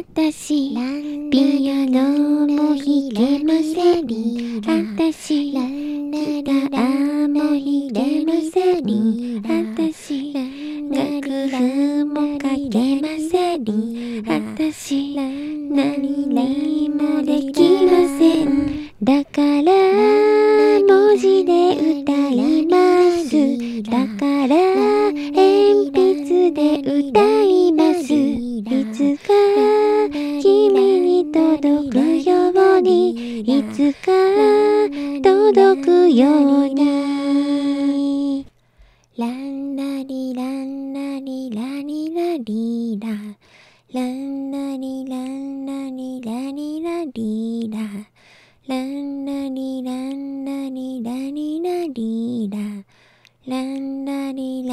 私ピアノも弾けません。私ギターも弾けません。私楽譜も書けません。私何にもできません。だから文字で歌います。だから鉛筆で歌います。いつにいつか届くように。ランラリランラリラリラリラランラリランラリラリラリラランラリランラリラリラリラランラリラ